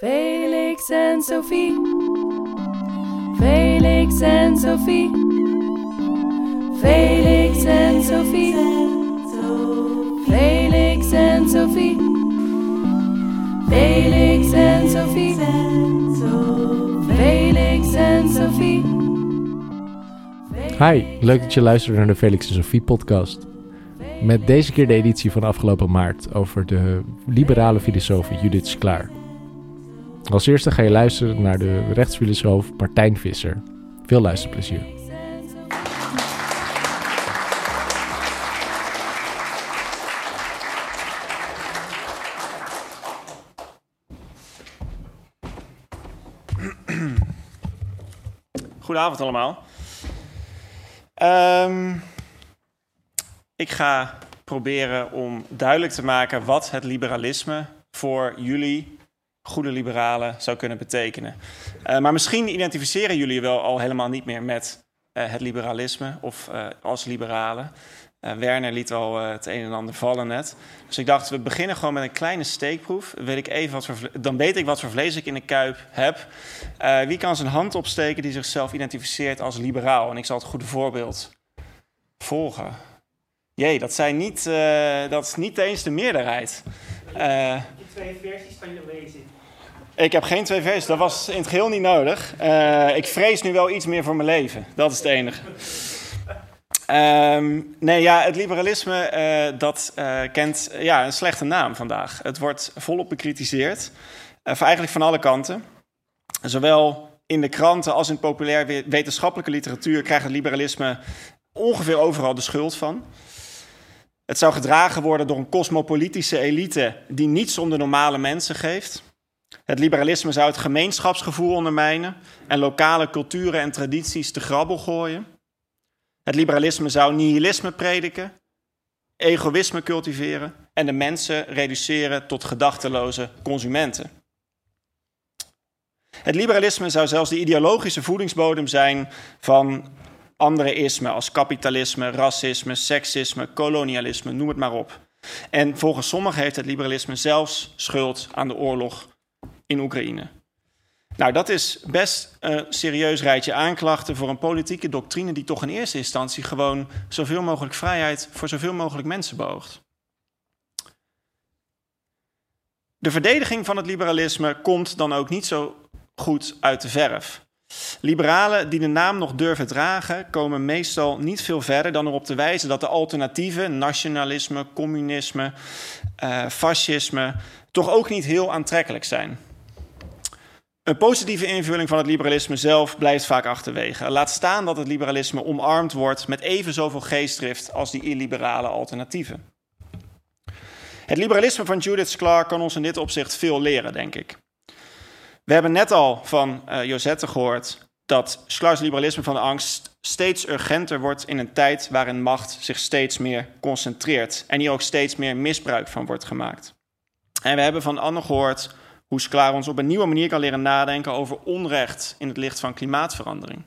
Felix en Sophie. Felix en Sophie. Felix en Sophie. Felix en Sophie. Felix en Sophie. Felix en Sophie. Hi, leuk dat je luistert naar de Felix en Sophie podcast. Met deze keer de editie van afgelopen maart over de liberale filosoof Judith Sklar. Als eerste ga je luisteren naar de rechtsfilosoof Martijn Visser. Veel luisterplezier. Goedenavond allemaal. Ehm, ik ga proberen om duidelijk te maken wat het liberalisme voor jullie, goede liberalen, zou kunnen betekenen. Eh, maar misschien identificeren jullie wel al helemaal niet meer met eh, het liberalisme of eh, als liberalen. Uh, Werner liet al uh, het een en ander vallen net. Dus ik dacht, we beginnen gewoon met een kleine steekproef. Weet ik even wat voor dan weet ik wat voor vlees ik in de kuip heb. Uh, wie kan zijn hand opsteken die zichzelf identificeert als liberaal? En ik zal het goede voorbeeld volgen. Jee, dat, zijn niet, dat is niet eens de meerderheid. je twee versies van je lezen. Ik heb geen twee versies, dat was in het geheel niet nodig. ik vrees nu wel iets meer voor mijn leven, dat is het enige. Um, nee, ja, het liberalisme uh, dat uh, kent ja, een slechte naam vandaag. Het wordt volop bekritiseerd, uh, eigenlijk van alle kanten. Zowel in de kranten als in populair wetenschappelijke literatuur krijgt het liberalisme ongeveer overal de schuld van. Het zou gedragen worden door een cosmopolitische elite die niets om de normale mensen geeft. Het liberalisme zou het gemeenschapsgevoel ondermijnen en lokale culturen en tradities te grabbel gooien. Het liberalisme zou nihilisme prediken, egoïsme cultiveren en de mensen reduceren tot gedachteloze consumenten. Het liberalisme zou zelfs de ideologische voedingsbodem zijn van andere ismen als kapitalisme, racisme, seksisme, kolonialisme, noem het maar op. En volgens sommigen heeft het liberalisme zelfs schuld aan de oorlog in Oekraïne. Nou, dat is best een serieus rijtje aanklachten voor een politieke doctrine die toch in eerste instantie gewoon zoveel mogelijk vrijheid voor zoveel mogelijk mensen beoogt. De verdediging van het liberalisme komt dan ook niet zo goed uit de verf. Liberalen die de naam nog durven dragen, komen meestal niet veel verder dan erop te wijzen dat de alternatieven, nationalisme, communisme, uh, fascisme, toch ook niet heel aantrekkelijk zijn. Een positieve invulling van het liberalisme zelf blijft vaak achterwege. Laat staan dat het liberalisme omarmd wordt met even zoveel geestdrift als die illiberale alternatieven. Het liberalisme van Judith Clark kan ons in dit opzicht veel leren, denk ik. We hebben net al van uh, Josette gehoord dat Schlars liberalisme van de angst steeds urgenter wordt in een tijd waarin macht zich steeds meer concentreert en hier ook steeds meer misbruik van wordt gemaakt. En we hebben van Anne gehoord hoe ons op een nieuwe manier kan leren nadenken over onrecht in het licht van klimaatverandering.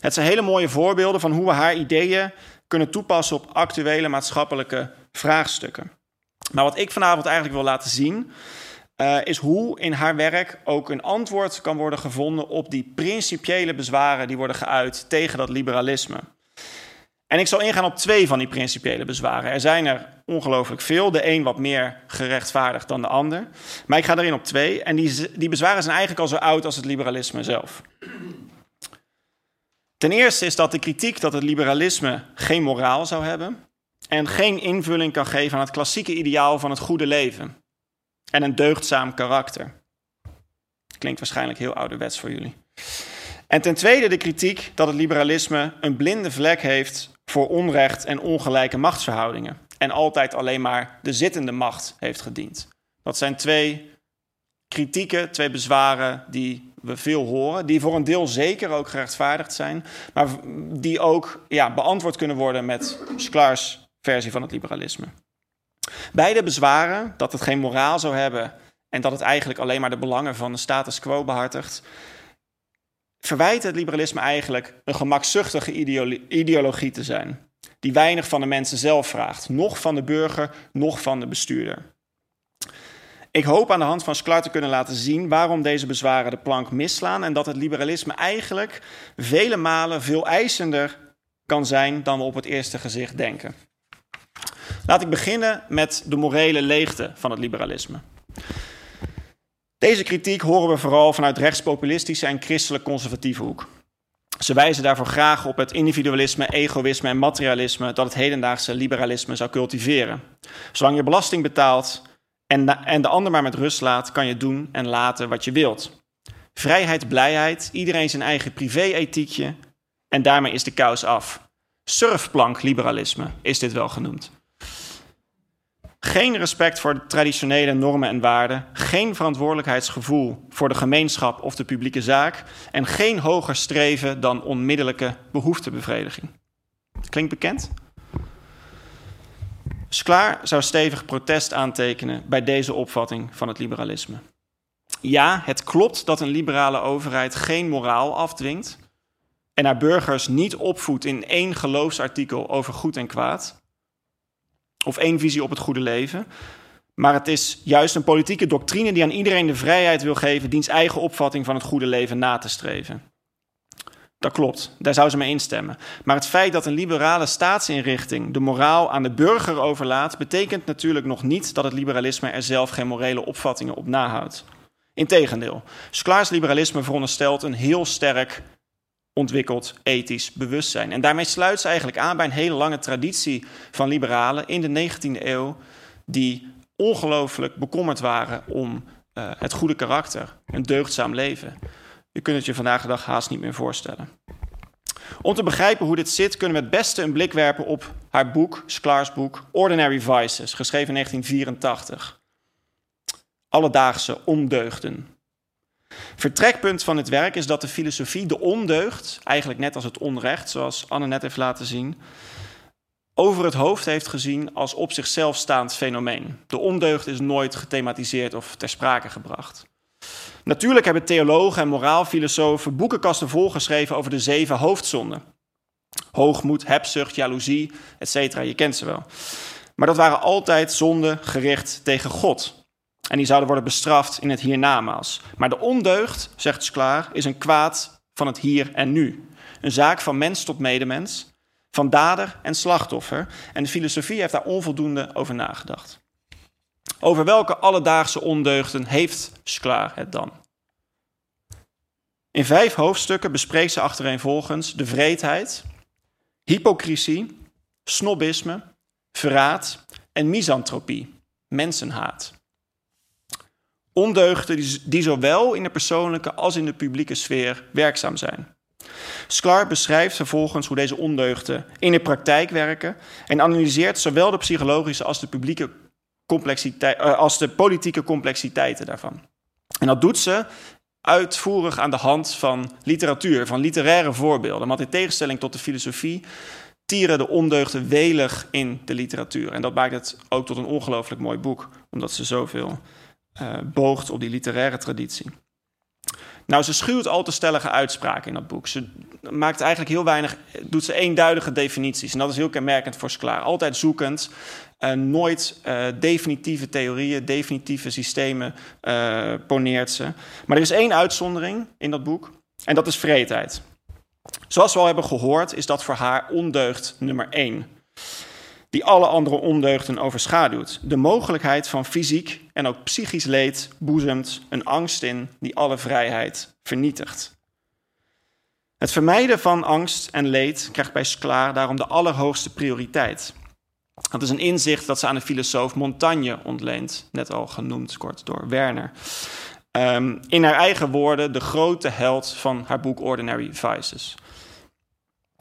Het zijn hele mooie voorbeelden van hoe we haar ideeën kunnen toepassen op actuele maatschappelijke vraagstukken. Maar wat ik vanavond eigenlijk wil laten zien, uh, is hoe in haar werk ook een antwoord kan worden gevonden op die principiële bezwaren die worden geuit tegen dat liberalisme. En ik zal ingaan op twee van die principiële bezwaren. Er zijn er ongelooflijk veel, de een wat meer gerechtvaardigd dan de ander. Maar ik ga erin op twee. En die, die bezwaren zijn eigenlijk al zo oud als het liberalisme zelf. Ten eerste is dat de kritiek dat het liberalisme geen moraal zou hebben en geen invulling kan geven aan het klassieke ideaal van het goede leven en een deugdzaam karakter. Klinkt waarschijnlijk heel ouderwets voor jullie. En ten tweede de kritiek dat het liberalisme een blinde vlek heeft voor onrecht en ongelijke machtsverhoudingen. En altijd alleen maar de zittende macht heeft gediend. Dat zijn twee kritieken, twee bezwaren die we veel horen. Die voor een deel zeker ook gerechtvaardigd zijn. Maar die ook ja, beantwoord kunnen worden met Sklars versie van het liberalisme. Beide bezwaren, dat het geen moraal zou hebben en dat het eigenlijk alleen maar de belangen van de status quo behartigt, verwijt het liberalisme eigenlijk een gemakzuchtige ideologie te zijn, die weinig van de mensen zelf vraagt, nog van de burger, nog van de bestuurder. Ik hoop aan de hand van Sklar te kunnen laten zien waarom deze bezwaren de plank misslaan en dat het liberalisme eigenlijk vele malen veel eisender kan zijn dan we op het eerste gezicht denken. Laat ik beginnen met de morele leegte van het liberalisme. Deze kritiek horen we vooral vanuit rechtspopulistische en christelijk conservatieve hoek. Ze wijzen daarvoor graag op het individualisme, egoïsme en materialisme dat het hedendaagse liberalisme zou cultiveren. Zolang je belasting betaalt en, en de ander maar met rust laat, kan je doen en laten wat je wilt. Vrijheid, blijheid, iedereen zijn eigen privé-ethiekje en daarmee is de kous af. Surfplank liberalisme is dit wel genoemd. Geen respect voor traditionele normen en waarden, geen verantwoordelijkheidsgevoel voor de gemeenschap of de publieke zaak en geen hoger streven dan onmiddellijke behoeftebevrediging. Klinkt bekend? Sklar zou stevig protest aantekenen bij deze opvatting van het liberalisme. Ja, het klopt dat een liberale overheid geen moraal afdwingt en haar burgers niet opvoedt in één geloofsartikel over goed en kwaad of één visie op het goede leven. Maar het is juist een politieke doctrine die aan iedereen de vrijheid wil geven diens eigen opvatting van het goede leven na te streven. Dat klopt, daar zou ze mee instemmen. Maar het feit dat een liberale staatsinrichting de moraal aan de burger overlaat, betekent natuurlijk nog niet dat het liberalisme er zelf geen morele opvattingen op nahoudt. Integendeel, Sklaars liberalisme veronderstelt een heel sterk ontwikkeld ethisch bewustzijn. En daarmee sluit ze eigenlijk aan bij een hele lange traditie van liberalen in de 19e eeuw, die ongelooflijk bekommerd waren om uh, het goede karakter, een deugdzaam leven. Je kunt het je vandaag de dag haast niet meer voorstellen. Om te begrijpen hoe dit zit, kunnen we het beste een blik werpen op haar boek, Sklaars boek, Ordinary Vices, geschreven in 1984. Alledaagse ondeugden. Vertrekpunt van het werk is dat de filosofie de ondeugd, eigenlijk net als het onrecht, zoals Anne net heeft laten zien, over het hoofd heeft gezien als op zichzelf staand fenomeen. De ondeugd is nooit gethematiseerd of ter sprake gebracht. Natuurlijk hebben theologen en moraalfilosofen boekenkasten volgeschreven over de zeven hoofdzonden. Hoogmoed, hebzucht, jaloezie, etc. Je kent ze wel. Maar dat waren altijd zonden gericht tegen God. En die zouden worden bestraft in het hiernamaals. Maar de ondeugd, zegt Sklar, is een kwaad van het hier en nu. Een zaak van mens tot medemens, van dader en slachtoffer. En de filosofie heeft daar onvoldoende over nagedacht. Over welke alledaagse ondeugden heeft Sklar het dan? In vijf hoofdstukken bespreekt ze achtereenvolgens de vreedheid, hypocrisie, snobisme, verraad en misantropie, mensenhaat. Ondeugden die, zowel in de persoonlijke als in de publieke sfeer werkzaam zijn. Sklar beschrijft vervolgens hoe deze ondeugden in de praktijk werken en analyseert zowel de psychologische als de, publieke complexiteit, uh, als de politieke complexiteiten daarvan. En dat doet ze uitvoerig aan de hand van literatuur, van literaire voorbeelden. Want in tegenstelling tot de filosofie tieren de ondeugden welig in de literatuur. En dat maakt het ook tot een ongelooflijk mooi boek, omdat ze zoveel uh, boogt op die literaire traditie. Nou, ze schuwt al te stellige uitspraken in dat boek. Ze maakt eigenlijk heel weinig, doet ze eenduidige definities. En dat is heel kenmerkend voor Sklar. Altijd zoekend, uh, nooit uh, definitieve theorieën, definitieve systemen uh, poneert ze. Maar er is één uitzondering in dat boek, en dat is vreedheid. Zoals we al hebben gehoord, is dat voor haar ondeugd nummer één die alle andere ondeugden overschaduwt. De mogelijkheid van fysiek en ook psychisch leed boezemt een angst in die alle vrijheid vernietigt. Het vermijden van angst en leed krijgt bij Sklar daarom de allerhoogste prioriteit. Dat is een inzicht dat ze aan de filosoof Montaigne ontleent, net al genoemd kort door Werner. Um, in haar eigen woorden de grote held van haar boek Ordinary Vices.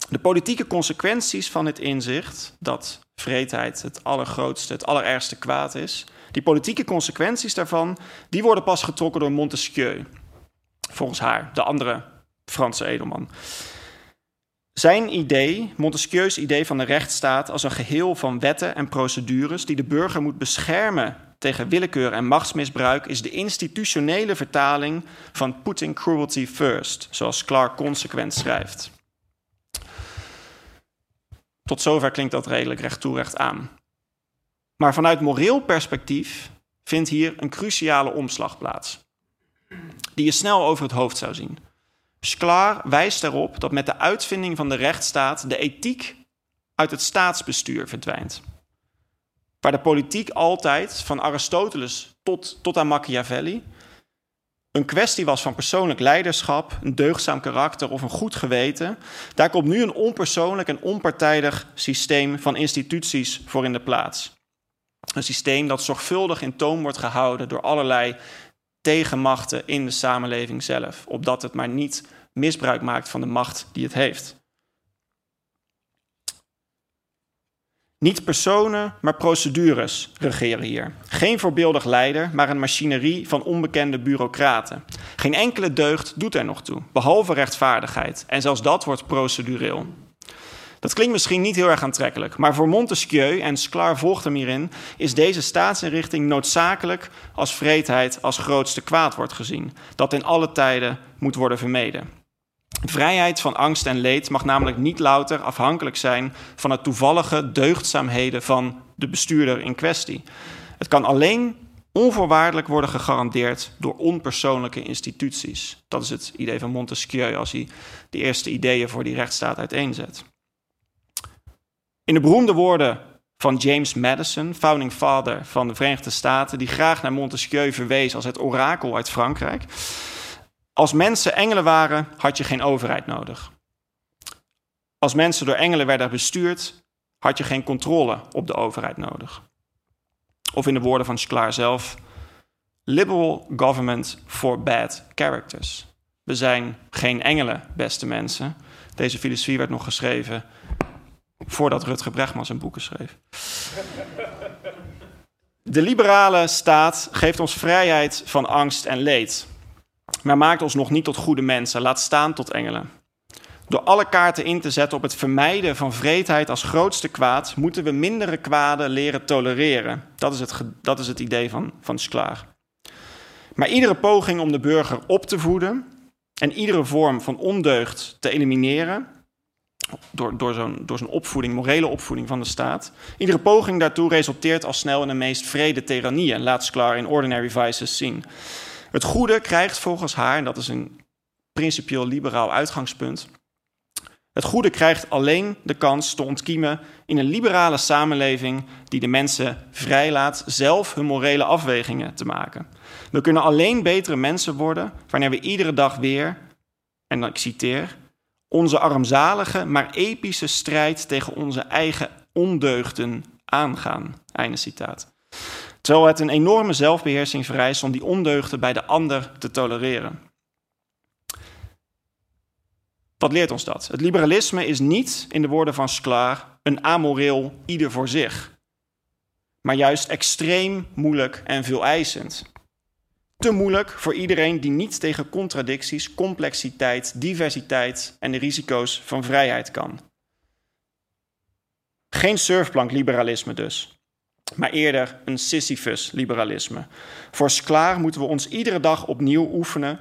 De politieke consequenties van het inzicht dat vreedheid het allergrootste, het allerergste kwaad is. Die politieke consequenties daarvan, die worden pas getrokken door Montesquieu. Volgens haar, de andere Franse edelman. Zijn idee, Montesquieu's idee van de rechtsstaat als een geheel van wetten en procedures die de burger moet beschermen tegen willekeur en machtsmisbruik, is de institutionele vertaling van putting cruelty first, zoals Clark consequent schrijft. Tot zover klinkt dat redelijk recht toe recht aan. Maar vanuit moreel perspectief vindt hier een cruciale omslag plaats, die je snel over het hoofd zou zien. Sklar wijst erop dat met de uitvinding van de rechtsstaat de ethiek uit het staatsbestuur verdwijnt. Waar de politiek altijd, van Aristoteles tot, tot aan Machiavelli, een kwestie was van persoonlijk leiderschap, een deugdzaam karakter of een goed geweten, daar komt nu een onpersoonlijk en onpartijdig systeem van instituties voor in de plaats. Een systeem dat zorgvuldig in toom wordt gehouden door allerlei tegenmachten in de samenleving zelf, opdat het maar niet misbruik maakt van de macht die het heeft. Niet personen, maar procedures regeren hier. Geen voorbeeldig leider, maar een machinerie van onbekende bureaucraten. Geen enkele deugd doet er nog toe, behalve rechtvaardigheid. En zelfs dat wordt procedureel. Dat klinkt misschien niet heel erg aantrekkelijk, maar voor Montesquieu, en Sklar volgt hem hierin, is deze staatsinrichting noodzakelijk als vreedheid als grootste kwaad wordt gezien, dat in alle tijden moet worden vermeden. Vrijheid van angst en leed mag namelijk niet louter afhankelijk zijn van het toevallige deugdzaamheden van de bestuurder in kwestie. Het kan alleen onvoorwaardelijk worden gegarandeerd door onpersoonlijke instituties. Dat is het idee van Montesquieu als hij de eerste ideeën voor die rechtsstaat uiteenzet. In de beroemde woorden van James Madison, founding father van de Verenigde Staten, die graag naar Montesquieu verwees als het orakel uit Frankrijk, als mensen engelen waren, had je geen overheid nodig. Als mensen door engelen werden bestuurd, had je geen controle op de overheid nodig. Of in de woorden van Sklar zelf: liberal government for bad characters. We zijn geen engelen, beste mensen. Deze filosofie werd nog geschreven voordat Rutger Bregman zijn boeken schreef. De liberale staat geeft ons vrijheid van angst en leed maar maakt ons nog niet tot goede mensen, laat staan tot engelen. Door alle kaarten in te zetten op het vermijden van vreedheid als grootste kwaad, moeten we mindere kwaden leren tolereren. Dat is het, dat is het idee van, van Sklar. Maar iedere poging om de burger op te voeden en iedere vorm van ondeugd te elimineren, door, door zo'n opvoeding, morele opvoeding van de staat, iedere poging daartoe resulteert al snel in de meest vrede tirannie, laat Sklar in Ordinary Vices zien. Het goede krijgt volgens haar, en dat is een principieel liberaal uitgangspunt, het goede krijgt alleen de kans te ontkiemen in een liberale samenleving die de mensen vrijlaat zelf hun morele afwegingen te maken. We kunnen alleen betere mensen worden wanneer we iedere dag weer, en dan ik citeer, onze armzalige maar epische strijd tegen onze eigen ondeugden aangaan. Einde citaat. Terwijl het een enorme zelfbeheersing vereist om die ondeugden bij de ander te tolereren. Wat leert ons dat? Het liberalisme is niet, in de woorden van Sklar, een amoreel ieder voor zich, maar juist extreem moeilijk en veel eisend. Te moeilijk voor iedereen die niet tegen contradicties, complexiteit, diversiteit en de risico's van vrijheid kan. Geen surfplank-liberalisme dus maar eerder een Sisyphus-liberalisme. Voor Sklar moeten we ons iedere dag opnieuw oefenen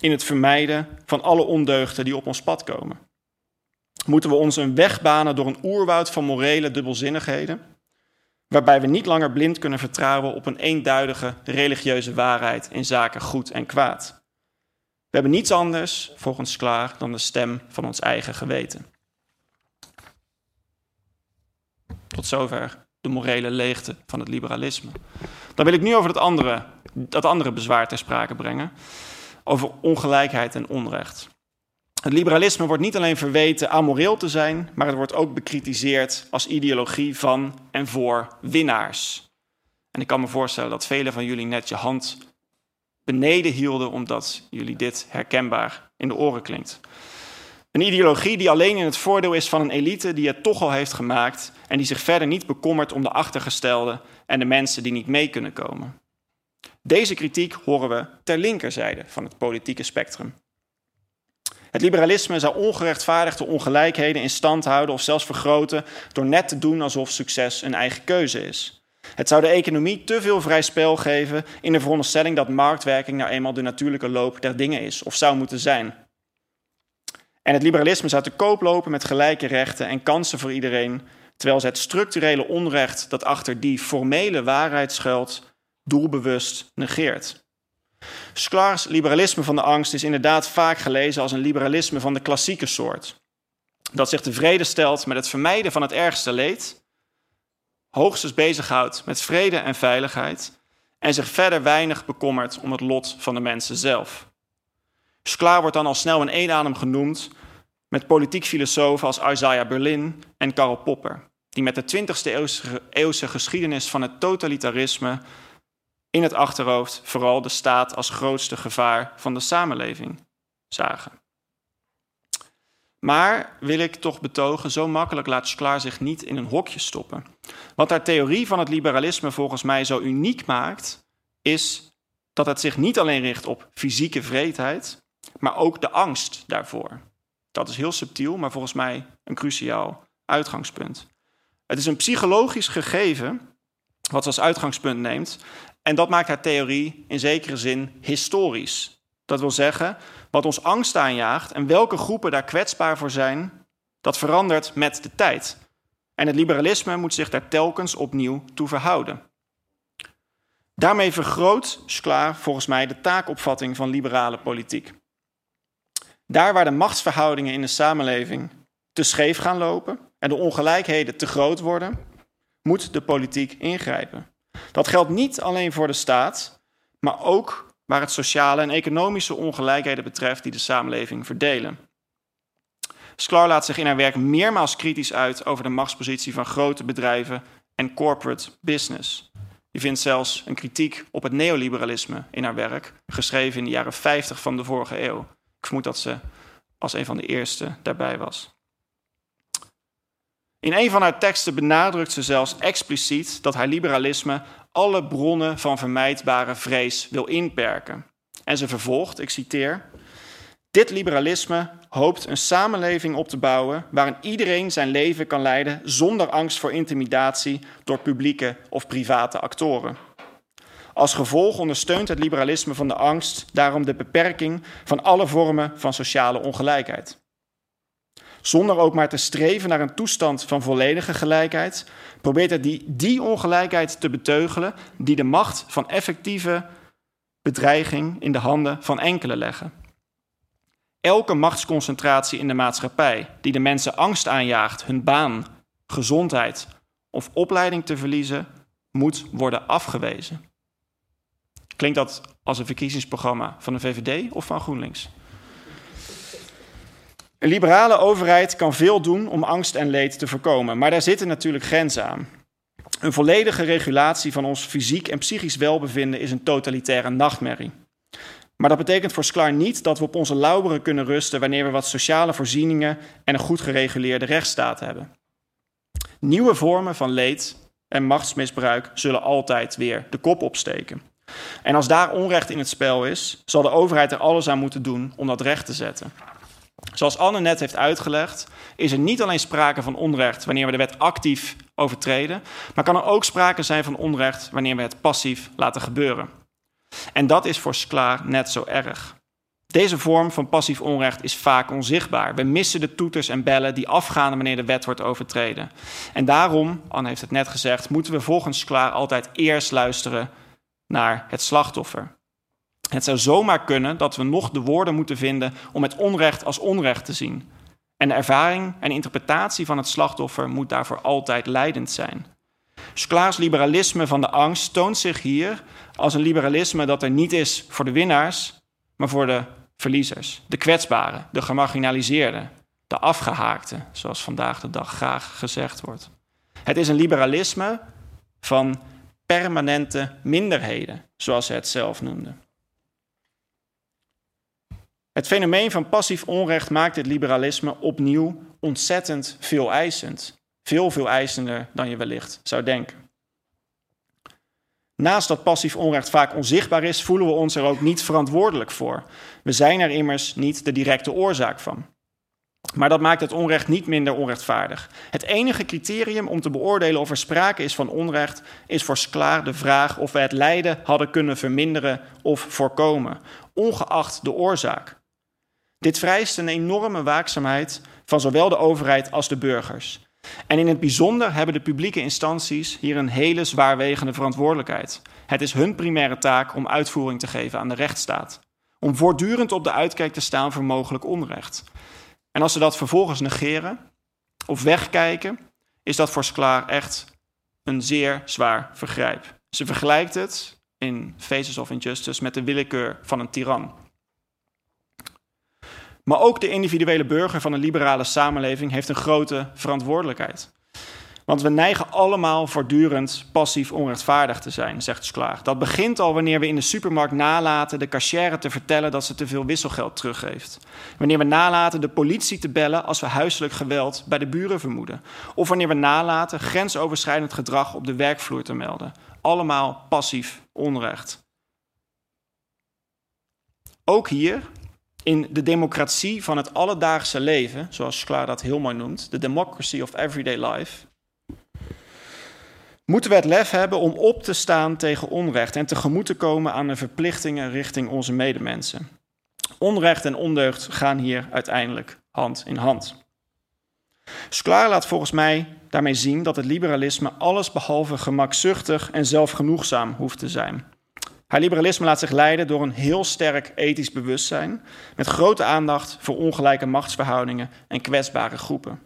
in het vermijden van alle ondeugden die op ons pad komen. Moeten we ons een weg banen door een oerwoud van morele dubbelzinnigheden, waarbij we niet langer blind kunnen vertrouwen op een eenduidige religieuze waarheid in zaken goed en kwaad. We hebben niets anders, volgens Klaar, dan de stem van ons eigen geweten. Tot zover de morele leegte van het liberalisme. Dan wil ik nu over dat andere, dat andere bezwaar ter sprake brengen. Over ongelijkheid en onrecht. Het liberalisme wordt niet alleen verweten amoreel te zijn, maar het wordt ook bekritiseerd als ideologie van en voor winnaars. En ik kan me voorstellen dat velen van jullie net je hand beneden hielden omdat jullie dit herkenbaar in de oren klinkt. Een ideologie die alleen in het voordeel is van een elite die het toch al heeft gemaakt en die zich verder niet bekommert om de achtergestelde en de mensen die niet mee kunnen komen. Deze kritiek horen we ter linkerzijde van het politieke spectrum. Het liberalisme zou ongerechtvaardigde ongelijkheden in stand houden of zelfs vergroten door net te doen alsof succes een eigen keuze is. Het zou de economie te veel vrij spel geven in de veronderstelling dat marktwerking nou eenmaal de natuurlijke loop der dingen is of zou moeten zijn. En het liberalisme zou te koop lopen met gelijke rechten en kansen voor iedereen, terwijl ze het structurele onrecht dat achter die formele waarheid schuilt, doelbewust negeert. Sklar's liberalisme van de angst is inderdaad vaak gelezen als een liberalisme van de klassieke soort. Dat zich tevreden stelt met het vermijden van het ergste leed, hoogstens bezighoudt met vrede en veiligheid en zich verder weinig bekommert om het lot van de mensen zelf. Sklar wordt dan al snel in één adem genoemd met politiek filosofen als Isaiah Berlin en Karl Popper, die met de 20e eeuwse, geschiedenis van het totalitarisme in het achterhoofd vooral de staat als grootste gevaar van de samenleving zagen. Maar wil ik toch betogen, zo makkelijk laat Sklar zich niet in een hokje stoppen. Wat haar theorie van het liberalisme volgens mij zo uniek maakt, is dat het zich niet alleen richt op fysieke vreedheid, maar ook de angst daarvoor. Dat is heel subtiel, maar volgens mij een cruciaal uitgangspunt. Het is een psychologisch gegeven wat ze als uitgangspunt neemt. En dat maakt haar theorie in zekere zin historisch. Dat wil zeggen, wat ons angst aanjaagt en welke groepen daar kwetsbaar voor zijn, dat verandert met de tijd. En het liberalisme moet zich daar telkens opnieuw toe verhouden. Daarmee vergroot Sklar volgens mij de taakopvatting van liberale politiek. Daar waar de machtsverhoudingen in de samenleving te scheef gaan lopen en de ongelijkheden te groot worden, moet de politiek ingrijpen. Dat geldt niet alleen voor de staat, maar ook waar het sociale en economische ongelijkheden betreft die de samenleving verdelen. Sklar laat zich in haar werk meermaals kritisch uit over de machtspositie van grote bedrijven en corporate business. Je vindt zelfs een kritiek op het neoliberalisme in haar werk, geschreven in de jaren 50 van de vorige eeuw. Vermoed dat ze als een van de eerste daarbij was. In een van haar teksten benadrukt ze zelfs expliciet dat haar liberalisme alle bronnen van vermijdbare vrees wil inperken. En ze vervolgt, ik citeer: Dit liberalisme hoopt een samenleving op te bouwen waarin iedereen zijn leven kan leiden zonder angst voor intimidatie door publieke of private actoren. Als gevolg ondersteunt het liberalisme van de angst daarom de beperking van alle vormen van sociale ongelijkheid. Zonder ook maar te streven naar een toestand van volledige gelijkheid, probeert het die, die ongelijkheid te beteugelen die de macht van effectieve bedreiging in de handen van enkele leggen. Elke machtsconcentratie in de maatschappij die de mensen angst aanjaagt hun baan, gezondheid of opleiding te verliezen, moet worden afgewezen. Klinkt dat als een verkiezingsprogramma van de VVD of van GroenLinks? Een liberale overheid kan veel doen om angst en leed te voorkomen, maar daar zitten natuurlijk grenzen aan. Een volledige regulatie van ons fysiek en psychisch welbevinden is een totalitaire nachtmerrie. Maar dat betekent voor Sklar niet dat we op onze lauweren kunnen rusten wanneer we wat sociale voorzieningen en een goed gereguleerde rechtsstaat hebben. Nieuwe vormen van leed en machtsmisbruik zullen altijd weer de kop opsteken. En als daar onrecht in het spel is, zal de overheid er alles aan moeten doen om dat recht te zetten. Zoals Anne net heeft uitgelegd, is er niet alleen sprake van onrecht wanneer we de wet actief overtreden, maar kan er ook sprake zijn van onrecht wanneer we het passief laten gebeuren. En dat is voor Sklar net zo erg. Deze vorm van passief onrecht is vaak onzichtbaar. We missen de toeters en bellen die afgaan wanneer de wet wordt overtreden. En daarom, Anne heeft het net gezegd, moeten we volgens Sklar altijd eerst luisteren naar het slachtoffer. Het zou zomaar kunnen dat we nog de woorden moeten vinden om het onrecht als onrecht te zien. En de ervaring en interpretatie van het slachtoffer moet daarvoor altijd leidend zijn. Sklaars liberalisme van de angst toont zich hier als een liberalisme dat er niet is voor de winnaars, maar voor de verliezers, de kwetsbaren, de gemarginaliseerden, de afgehaakten, zoals vandaag de dag graag gezegd wordt. Het is een liberalisme van permanente minderheden, zoals ze het zelf noemden. Het fenomeen van passief onrecht maakt het liberalisme opnieuw ontzettend veel eisend. Veel, veel eisender dan je wellicht zou denken. Naast dat passief onrecht vaak onzichtbaar is, voelen we ons er ook niet verantwoordelijk voor. We zijn er immers niet de directe oorzaak van. Maar dat maakt het onrecht niet minder onrechtvaardig. Het enige criterium om te beoordelen of er sprake is van onrecht is voor Sklar de vraag of we het lijden hadden kunnen verminderen of voorkomen, ongeacht de oorzaak. Dit vereist een enorme waakzaamheid van zowel de overheid als de burgers. En in het bijzonder hebben de publieke instanties hier een hele zwaarwegende verantwoordelijkheid. Het is hun primaire taak om uitvoering te geven aan de rechtsstaat. Om voortdurend op de uitkijk te staan voor mogelijk onrecht. En als ze dat vervolgens negeren of wegkijken, is dat voor Sklar echt een zeer zwaar vergrijp. Ze vergelijkt het in Faces of Injustice met de willekeur van een tiran. Maar ook de individuele burger van een liberale samenleving heeft een grote verantwoordelijkheid. Want we neigen allemaal voortdurend passief onrechtvaardig te zijn, zegt Sklar. Dat begint al wanneer we in de supermarkt nalaten de cashier te vertellen dat ze te veel wisselgeld teruggeeft. Wanneer we nalaten de politie te bellen als we huiselijk geweld bij de buren vermoeden. Of wanneer we nalaten grensoverschrijdend gedrag op de werkvloer te melden. Allemaal passief onrecht. Ook hier, in de democratie van het alledaagse leven, zoals Sklar dat heel mooi noemt, de democracy of everyday life, moeten we het lef hebben om op te staan tegen onrecht en tegemoet te komen aan de verplichtingen richting onze medemensen. Onrecht en ondeugd gaan hier uiteindelijk hand in hand. Sklar laat volgens mij daarmee zien dat het liberalisme alles behalve gemakzuchtig en zelfgenoegzaam hoeft te zijn. Haar liberalisme laat zich leiden door een heel sterk ethisch bewustzijn, met grote aandacht voor ongelijke machtsverhoudingen en kwetsbare groepen.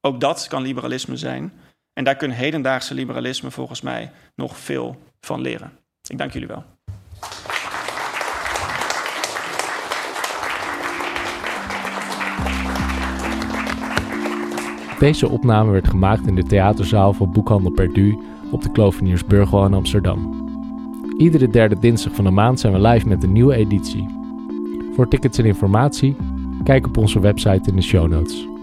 Ook dat kan liberalisme zijn, en daar kunnen hedendaagse liberalisme volgens mij nog veel van leren. Ik dank jullie wel. Deze opname werd gemaakt in de theaterzaal van Boekhandel Perdu op de Kloveniersburgwal in Amsterdam. Iedere derde dinsdag van de maand zijn we live met een nieuwe editie. Voor tickets en informatie, kijk op onze website in de show notes.